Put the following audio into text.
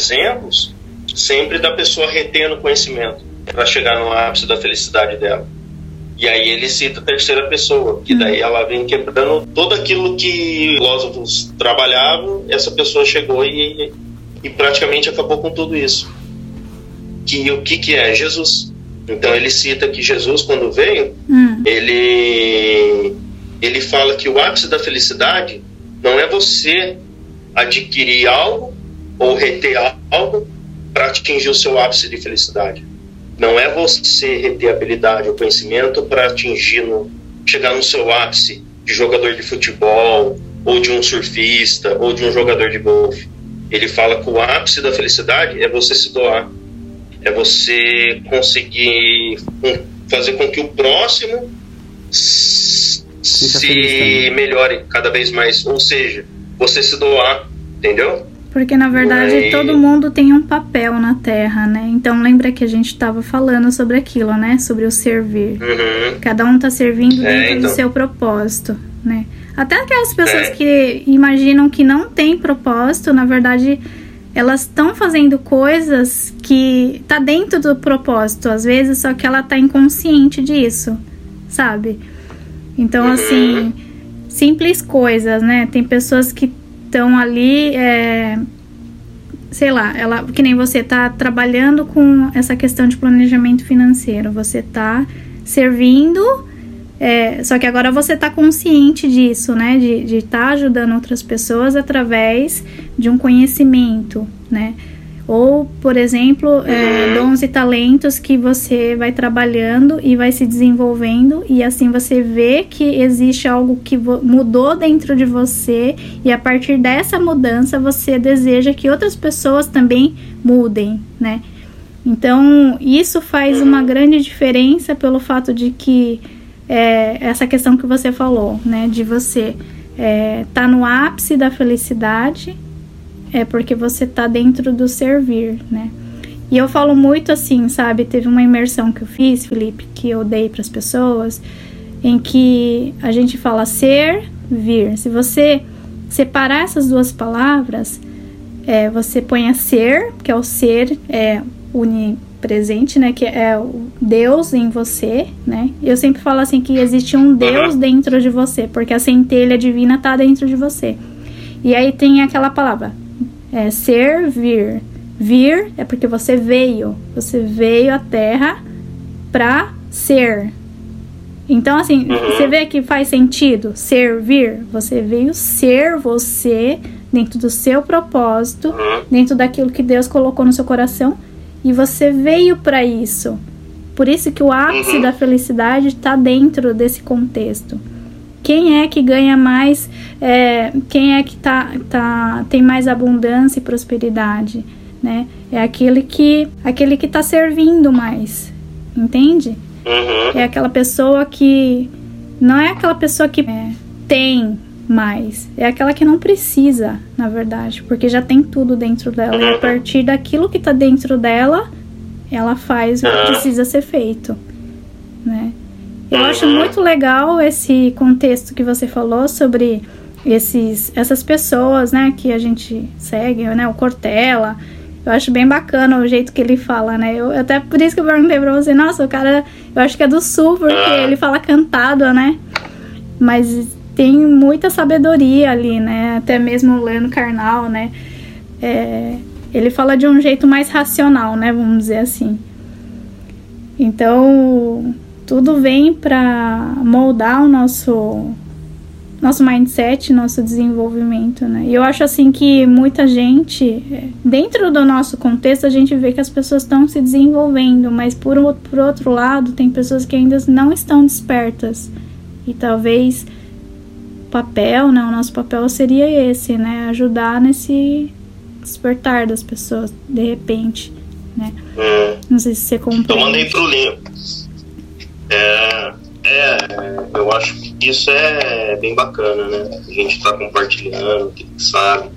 exemplos sempre da pessoa retendo conhecimento para chegar no ápice da felicidade dela. E aí ele cita a terceira pessoa, que daí ela vem quebrando todo aquilo que filósofos trabalhavam, essa pessoa chegou e, e praticamente acabou com tudo isso. Que o que, que é? Jesus. Então ele cita que Jesus, quando veio, hum. ele, ele fala que o ápice da felicidade não é você adquirir algo ou reter algo para atingir o seu ápice de felicidade. Não é você reter habilidade ou conhecimento para atingir, no, chegar no seu ápice de jogador de futebol, ou de um surfista, ou de um jogador de golfe. Ele fala que o ápice da felicidade é você se doar, é você conseguir fazer com que o próximo se melhore cada vez mais, ou seja, você se doar, entendeu? Porque na verdade todo mundo tem um papel na Terra, né? Então lembra que a gente estava falando sobre aquilo, né? Sobre o servir. Uhum. Cada um está servindo é, dentro então... do seu propósito, né? Até aquelas pessoas é. que imaginam que não tem propósito, na verdade elas estão fazendo coisas que tá dentro do propósito às vezes, só que ela tá inconsciente disso, sabe? Então uhum. assim, simples coisas, né? Tem pessoas que estão ali, é, sei lá, ela, que nem você está trabalhando com essa questão de planejamento financeiro, você está servindo, é, só que agora você está consciente disso, né? De estar tá ajudando outras pessoas através de um conhecimento, né? Ou, por exemplo, é, dons e talentos que você vai trabalhando e vai se desenvolvendo, e assim você vê que existe algo que mudou dentro de você, e a partir dessa mudança você deseja que outras pessoas também mudem, né? Então, isso faz uma grande diferença pelo fato de que é, essa questão que você falou, né? De você é, tá no ápice da felicidade é porque você tá dentro do servir, né? E eu falo muito assim, sabe? Teve uma imersão que eu fiz, Felipe, que eu dei para as pessoas, em que a gente fala ser, vir. Se você separar essas duas palavras, é, você põe a ser, que é o ser é, unipresente, né? Que é o Deus em você, né? Eu sempre falo assim que existe um Deus dentro de você, porque a centelha divina tá dentro de você. E aí tem aquela palavra é ser, vir. Vir é porque você veio. Você veio à Terra para ser. Então, assim, uhum. você vê que faz sentido servir. Você veio ser você dentro do seu propósito, uhum. dentro daquilo que Deus colocou no seu coração, e você veio para isso. Por isso que o ápice uhum. da felicidade está dentro desse contexto quem é que ganha mais, é, quem é que tá, tá, tem mais abundância e prosperidade, né? É aquele que aquele que está servindo mais, entende? Uhum. É aquela pessoa que não é aquela pessoa que é, tem mais, é aquela que não precisa, na verdade, porque já tem tudo dentro dela uhum. e a uhum. partir daquilo que está dentro dela, ela faz o que uhum. precisa ser feito? Eu acho muito legal esse contexto que você falou sobre esses, essas pessoas, né, que a gente segue, né, o Cortella. Eu acho bem bacana o jeito que ele fala, né? Eu, até por isso que eu perguntei pra você, nossa, o cara, eu acho que é do sul, porque ah. ele fala cantado, né? Mas tem muita sabedoria ali, né? Até mesmo o Leandro Carnal, né? É, ele fala de um jeito mais racional, né? Vamos dizer assim. Então, tudo vem para moldar o nosso nosso mindset, nosso desenvolvimento, né? E eu acho assim que muita gente, dentro do nosso contexto, a gente vê que as pessoas estão se desenvolvendo, mas por, por outro lado, tem pessoas que ainda não estão despertas. E talvez o papel, né? O nosso papel seria esse, né? Ajudar nesse despertar das pessoas, de repente, né? Hum. Não sei se você compreende. Eu mandei pro Linho. É, é, eu acho que isso é bem bacana, né? A gente está compartilhando o que sabe.